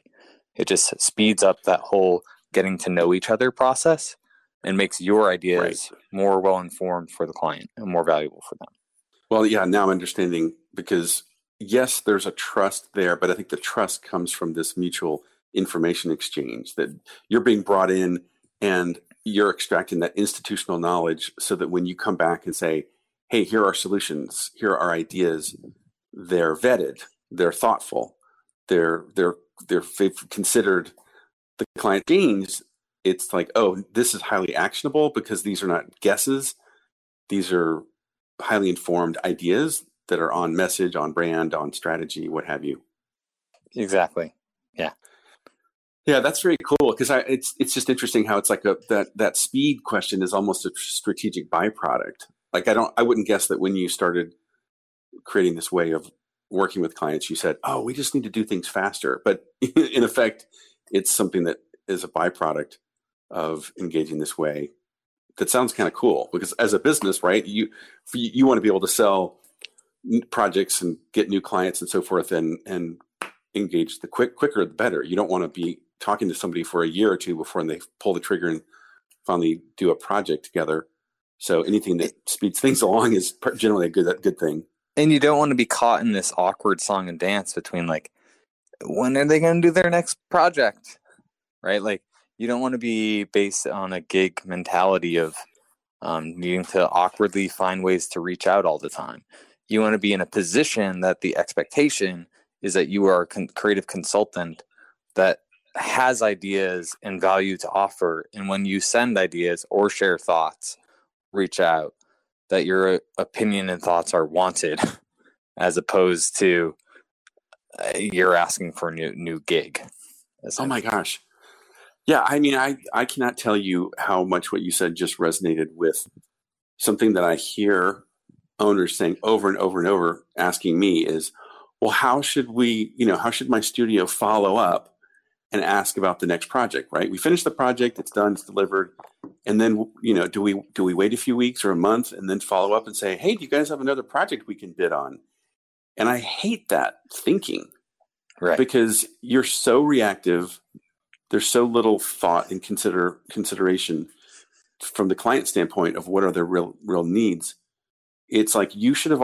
S1: It just speeds up that whole getting to know each other process and makes your ideas right. more well informed for the client and more valuable for them.
S4: Well, yeah, now I'm understanding because yes, there's a trust there, but I think the trust comes from this mutual information exchange that you're being brought in and you're extracting that institutional knowledge so that when you come back and say, hey, here are solutions, here are ideas, they're vetted, they're thoughtful, they're they're they're they've considered the client gains. It's like oh this is highly actionable because these are not guesses. These are highly informed ideas that are on message on brand on strategy what have you.
S1: Exactly. Yeah.
S4: Yeah that's very cool because I it's it's just interesting how it's like a that that speed question is almost a strategic byproduct. Like i don't i wouldn't guess that when you started creating this way of working with clients, you said, "Oh, we just need to do things faster." But in effect, it's something that is a byproduct of engaging this way. That sounds kind of cool because as a business, right? You you want to be able to sell projects and get new clients and so forth, and and engage the quick quicker the better. You don't want to be talking to somebody for a year or two before they pull the trigger and finally do a project together. So anything that speeds things along is generally a good a good thing
S1: and you don't want to be caught in this awkward song and dance between like when are they going to do their next project? Right? Like you don't want to be based on a gig mentality of um, needing to awkwardly find ways to reach out all the time. You want to be in a position that the expectation is that you are a con- creative consultant that has ideas and value to offer and when you send ideas or share thoughts reach out that your uh, opinion and thoughts are wanted as opposed to uh, you're asking for a new new gig.
S4: Oh my gosh. Yeah, I mean I I cannot tell you how much what you said just resonated with something that I hear owners saying over and over and over asking me is well how should we, you know, how should my studio follow up and ask about the next project, right? We finish the project, it's done, it's delivered, and then you know, do we do we wait a few weeks or a month and then follow up and say, "Hey, do you guys have another project we can bid on?" And I hate that thinking.
S1: Right.
S4: Because you're so reactive, there's so little thought and consider consideration from the client standpoint of what are their real real needs. It's like you should have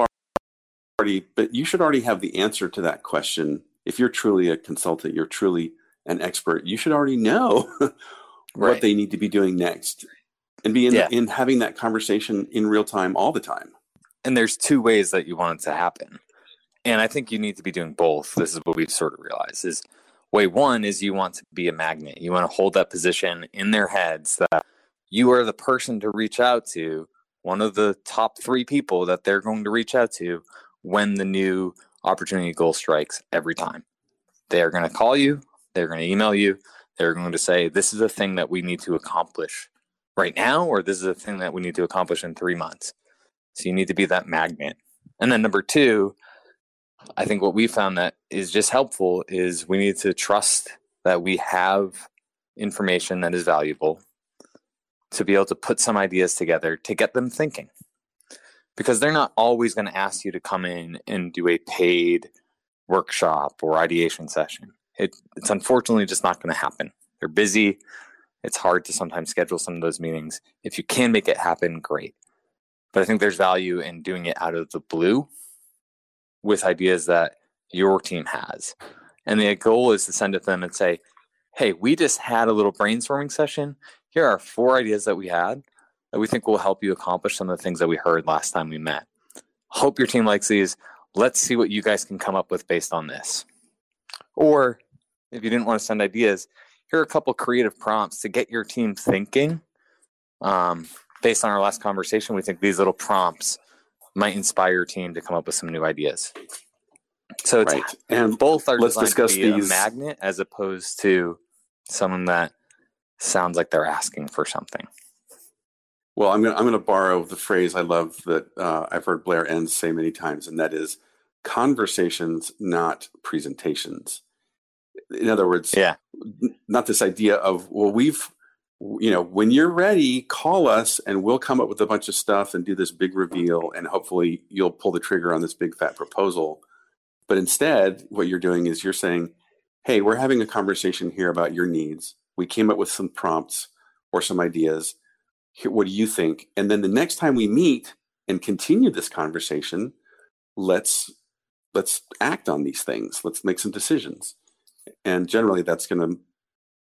S4: already but you should already have the answer to that question. If you're truly a consultant, you're truly an expert, you should already know what right. they need to be doing next and be in, yeah. in having that conversation in real time all the time.
S1: And there's two ways that you want it to happen. And I think you need to be doing both. This is what we've sort of realized is way one is you want to be a magnet. You want to hold that position in their heads that you are the person to reach out to, one of the top three people that they're going to reach out to when the new opportunity goal strikes every time. They are going to call you, they're going to email you. They're going to say, this is a thing that we need to accomplish right now, or this is a thing that we need to accomplish in three months. So you need to be that magnet. And then number two, I think what we found that is just helpful is we need to trust that we have information that is valuable to be able to put some ideas together to get them thinking. Because they're not always going to ask you to come in and do a paid workshop or ideation session. It, it's unfortunately just not going to happen. They're busy. It's hard to sometimes schedule some of those meetings. If you can make it happen, great. But I think there's value in doing it out of the blue with ideas that your team has. And the goal is to send it to them and say, hey, we just had a little brainstorming session. Here are four ideas that we had that we think will help you accomplish some of the things that we heard last time we met. Hope your team likes these. Let's see what you guys can come up with based on this. Or if you didn't want to send ideas, here are a couple creative prompts to get your team thinking. Um, based on our last conversation, we think these little prompts might inspire your team to come up with some new ideas. So it's right. and both are let's discuss to be these. a magnet as opposed to someone that sounds like they're asking for something.
S4: Well, I'm going I'm to borrow the phrase I love that uh, I've heard Blair Enns say many times, and that is conversations, not presentations. In other words,
S1: yeah,
S4: not this idea of well, we've you know, when you're ready, call us and we'll come up with a bunch of stuff and do this big reveal, and hopefully you'll pull the trigger on this big fat proposal. But instead, what you're doing is you're saying, hey, we're having a conversation here about your needs. We came up with some prompts or some ideas. What do you think? And then the next time we meet and continue this conversation, let's let's act on these things. Let's make some decisions. And generally, that's going to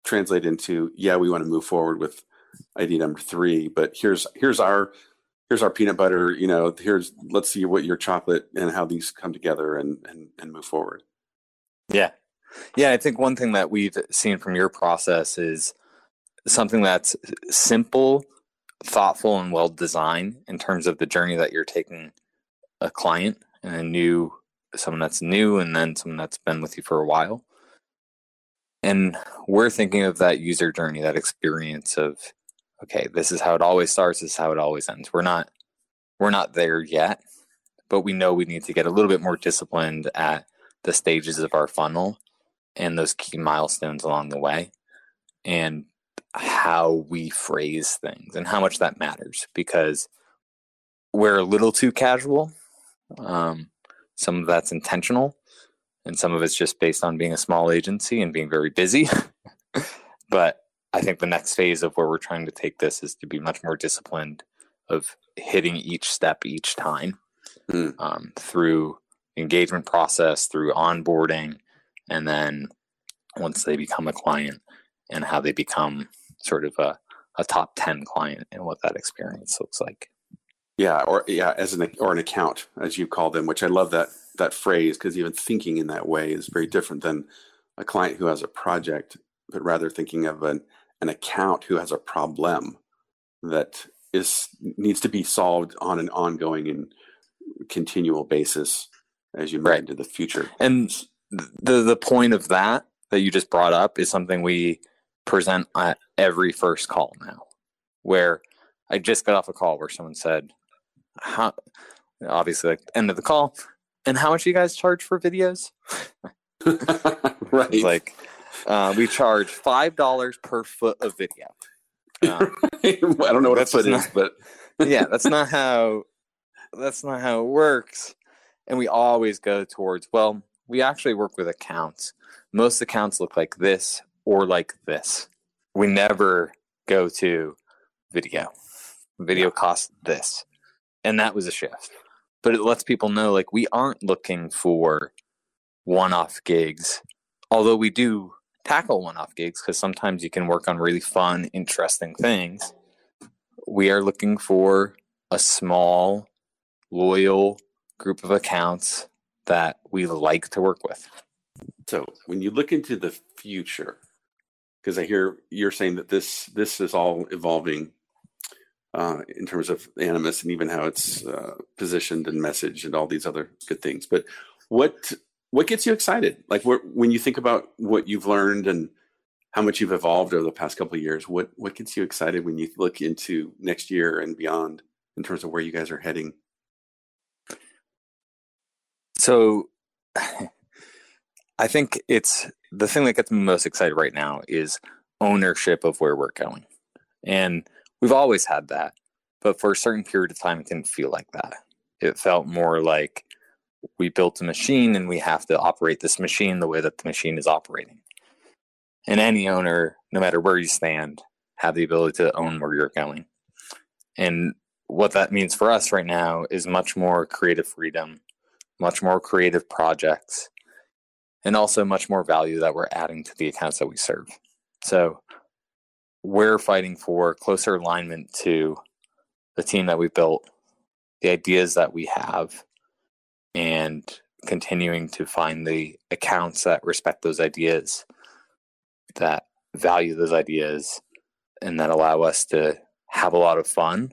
S4: translate into yeah, we want to move forward with idea number three. But here's here's our here's our peanut butter. You know, here's let's see what your chocolate and how these come together and and and move forward.
S1: Yeah, Yeah, I think one thing that we've seen from your process is something that's simple, thoughtful, and well designed in terms of the journey that you're taking a client and a new someone that's new and then someone that's been with you for a while. And we're thinking of that user journey, that experience of, okay, this is how it always starts, this is how it always ends. We're not we're not there yet, but we know we need to get a little bit more disciplined at the stages of our funnel and those key milestones along the way and how we phrase things and how much that matters because we're a little too casual. Um, some of that's intentional and some of it's just based on being a small agency and being very busy. but I think the next phase of where we're trying to take this is to be much more disciplined of hitting each step each time mm. um, through engagement process, through onboarding, and then once they become a client and how they become sort of a, a top 10 client and what that experience looks like.
S4: Yeah, or yeah, as an or an account, as you call them, which I love that that phrase because even thinking in that way is very different than a client who has a project, but rather thinking of an an account who has a problem that is needs to be solved on an ongoing and continual basis as you move right. into the future.
S1: And the the point of that that you just brought up is something we present at every first call now, where I just got off a call where someone said, "How?" Obviously, like end of the call, and how much do you guys charge for videos? right, like uh, we charge five dollars per foot of video.
S4: Um, I don't know what a foot not, is, but
S1: yeah, that's not how that's not how it works. And we always go towards well, we actually work with accounts. Most accounts look like this or like this. We never go to video. Video costs this. And that was a shift. But it lets people know like we aren't looking for one off gigs, although we do tackle one off gigs because sometimes you can work on really fun, interesting things. We are looking for a small, loyal group of accounts that we like to work with.
S4: So when you look into the future, because I hear you're saying that this this is all evolving uh, in terms of animus and even how it's uh, positioned and message and all these other good things. But what what gets you excited? Like when you think about what you've learned and how much you've evolved over the past couple of years, what what gets you excited when you look into next year and beyond in terms of where you guys are heading?
S1: So I think it's the thing that gets me most excited right now is ownership of where we're going. And we've always had that, but for a certain period of time it didn't feel like that. It felt more like we built a machine and we have to operate this machine the way that the machine is operating. And any owner, no matter where you stand, have the ability to own where you're going. And what that means for us right now is much more creative freedom, much more creative projects, and also much more value that we're adding to the accounts that we serve. So we're fighting for closer alignment to the team that we built, the ideas that we have, and continuing to find the accounts that respect those ideas, that value those ideas, and that allow us to have a lot of fun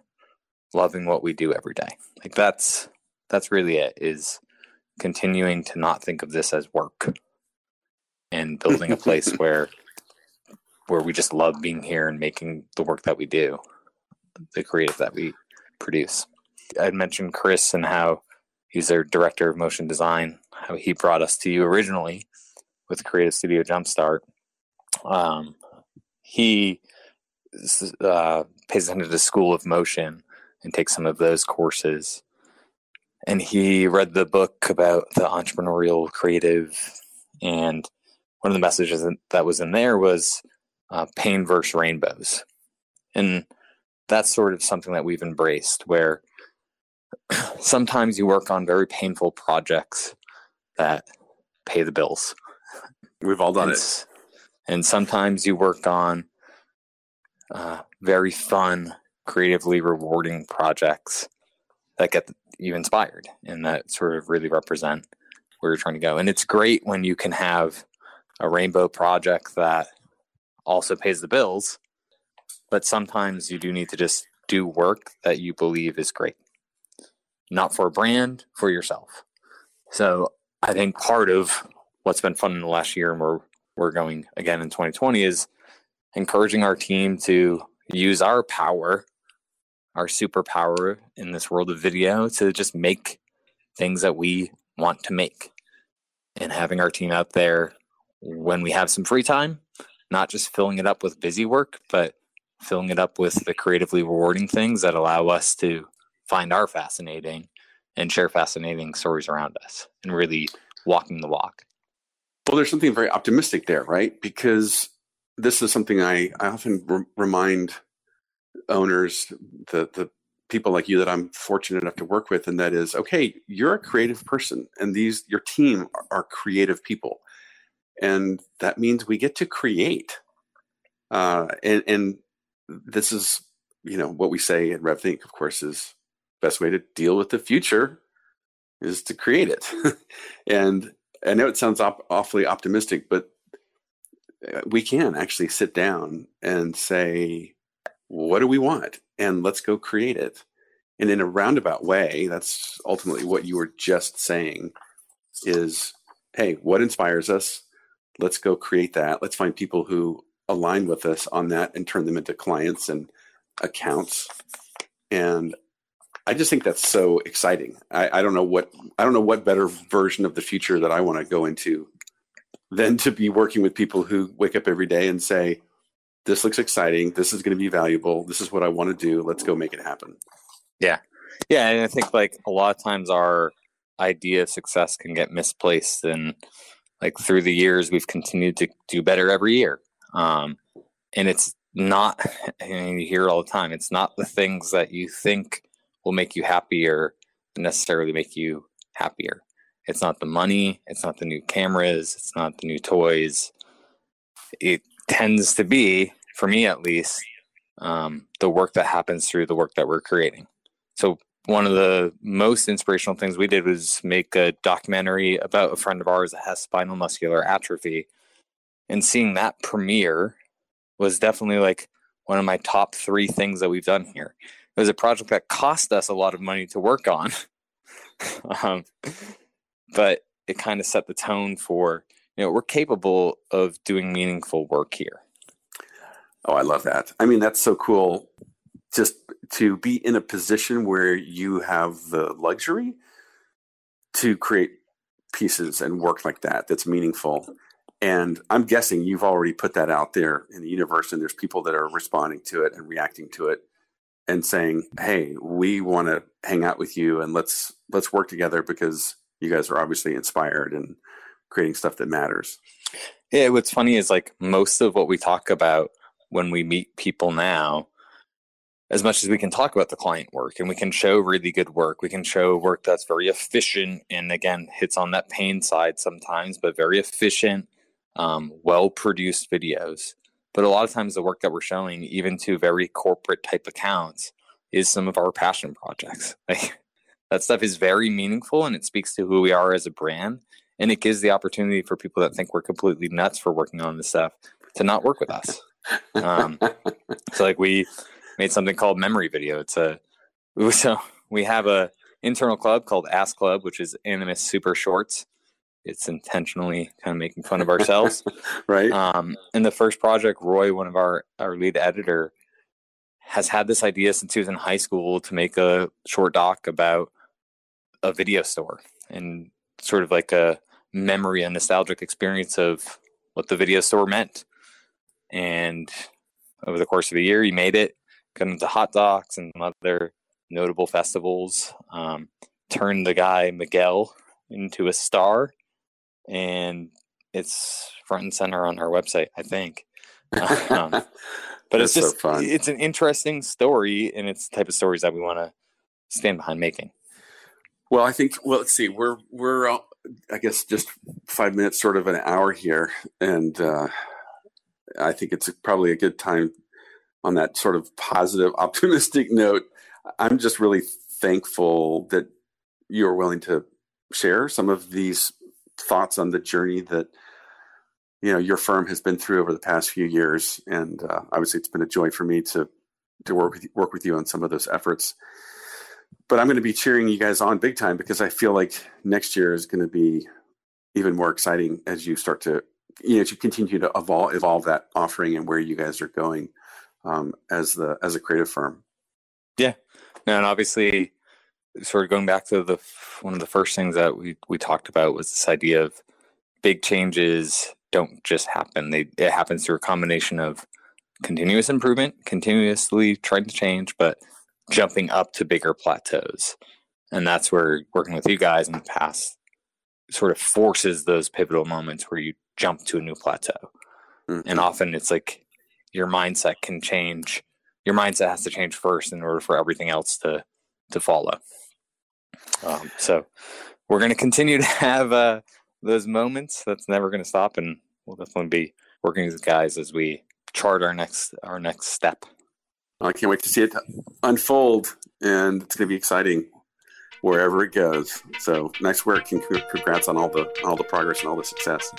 S1: loving what we do every day. Like that's that's really it is continuing to not think of this as work and building a place where where we just love being here and making the work that we do, the creative that we produce. I'd mentioned Chris and how He's our director of motion design. How he brought us to you originally with Creative Studio Jumpstart. Um, he uh, pays the School of Motion and takes some of those courses. And he read the book about the entrepreneurial creative. And one of the messages that was in there was uh, pain versus rainbows. And that's sort of something that we've embraced where sometimes you work on very painful projects that pay the bills.
S4: We've all done
S1: and,
S4: it.
S1: And sometimes you work on uh, very fun, creatively rewarding projects that get you inspired and that sort of really represent where you're trying to go. And it's great when you can have a rainbow project that also pays the bills. But sometimes you do need to just do work that you believe is great, not for a brand, for yourself. So I think part of what's been fun in the last year, and we're we're going again in 2020, is encouraging our team to use our power, our superpower in this world of video, to just make things that we want to make, and having our team out there when we have some free time, not just filling it up with busy work, but filling it up with the creatively rewarding things that allow us to find our fascinating and share fascinating stories around us and really walking the walk.
S4: Well, there's something very optimistic there, right? Because this is something I, I often re- remind owners, the, the people like you that I'm fortunate enough to work with, and that is, okay, you're a creative person, and these your team are, are creative people, and that means we get to create. Uh, and, and this is, you know, what we say at RevThink, of course, is best way to deal with the future is to create it. and I know it sounds op- awfully optimistic, but uh, we can actually sit down and say, what do we want? And let's go create it. And in a roundabout way, that's ultimately what you were just saying is, hey, what inspires us? Let's go create that. Let's find people who align with us on that and turn them into clients and accounts. And I just think that's so exciting. I, I, don't know what I don't know what better version of the future that I want to go into than to be working with people who wake up every day and say, "This looks exciting. This is going to be valuable. This is what I want to do. Let's go make it happen."
S1: Yeah, yeah, and I think like a lot of times our idea of success can get misplaced, and like through the years we've continued to do better every year. Um, and it's not, and you hear it all the time. It's not the things that you think will make you happier necessarily make you happier. It's not the money, it's not the new cameras, it's not the new toys. It tends to be, for me at least, um, the work that happens through the work that we're creating. So, one of the most inspirational things we did was make a documentary about a friend of ours that has spinal muscular atrophy. And seeing that premiere was definitely like one of my top three things that we've done here. It was a project that cost us a lot of money to work on, um, but it kind of set the tone for you know we're capable of doing meaningful work here.
S4: Oh, I love that. I mean, that's so cool. Just to be in a position where you have the luxury to create pieces and work like that that's meaningful. And I'm guessing you've already put that out there in the universe, and there's people that are responding to it and reacting to it and saying, "Hey, we want to hang out with you and let's let's work together because you guys are obviously inspired and creating stuff that matters."
S1: Yeah, what's funny is like most of what we talk about when we meet people now, as much as we can talk about the client work and we can show really good work, we can show work that's very efficient and again hits on that pain side sometimes, but very efficient, um, well produced videos. But a lot of times, the work that we're showing, even to very corporate type accounts, is some of our passion projects. Like that stuff is very meaningful and it speaks to who we are as a brand. And it gives the opportunity for people that think we're completely nuts for working on this stuff to not work with us. Um, so, like, we made something called Memory Video. It's a so we have a internal club called Ask Club, which is Animus Super Shorts it's intentionally kind of making fun of ourselves.
S4: right.
S1: Um, in the first project, Roy, one of our, our lead editor, has had this idea since he was in high school to make a short doc about a video store and sort of like a memory, a nostalgic experience of what the video store meant. And over the course of a year, he made it, got the Hot Docs and other notable festivals, um, turned the guy Miguel into a star and it's front and center on our website, I think. Um, but it's just so it's an interesting story, and it's the type of stories that we want to stand behind making.
S4: Well, I think. Well, let's see. We're we're uh, I guess just five minutes, sort of an hour here, and uh, I think it's probably a good time on that sort of positive, optimistic note. I'm just really thankful that you're willing to share some of these thoughts on the journey that you know your firm has been through over the past few years, and uh, obviously it's been a joy for me to to work with work with you on some of those efforts. But I'm going to be cheering you guys on big time because I feel like next year is going to be even more exciting as you start to you know to continue to evolve evolve that offering and where you guys are going um, as the as a creative firm.
S1: Yeah, and obviously, sort of going back to the one of the first things that we we talked about was this idea of big changes don't just happen. They it happens through a combination of continuous improvement, continuously trying to change, but jumping up to bigger plateaus. And that's where working with you guys in the past sort of forces those pivotal moments where you jump to a new plateau. Mm-hmm. And often it's like your mindset can change. Your mindset has to change first in order for everything else to to follow. Um, so we're going to continue to have uh, those moments. That's never going to stop, and we'll definitely be working with guys as we chart our next our next step.
S4: I can't wait to see it unfold, and it's going to be exciting wherever it goes. So nice work, and congrats on all the all the progress and all the success.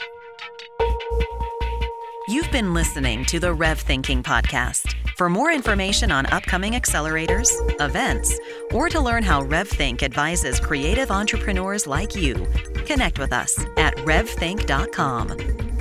S3: Been listening to the Rev Thinking Podcast. For more information on upcoming accelerators, events, or to learn how RevThink advises creative entrepreneurs like you, connect with us at revthink.com.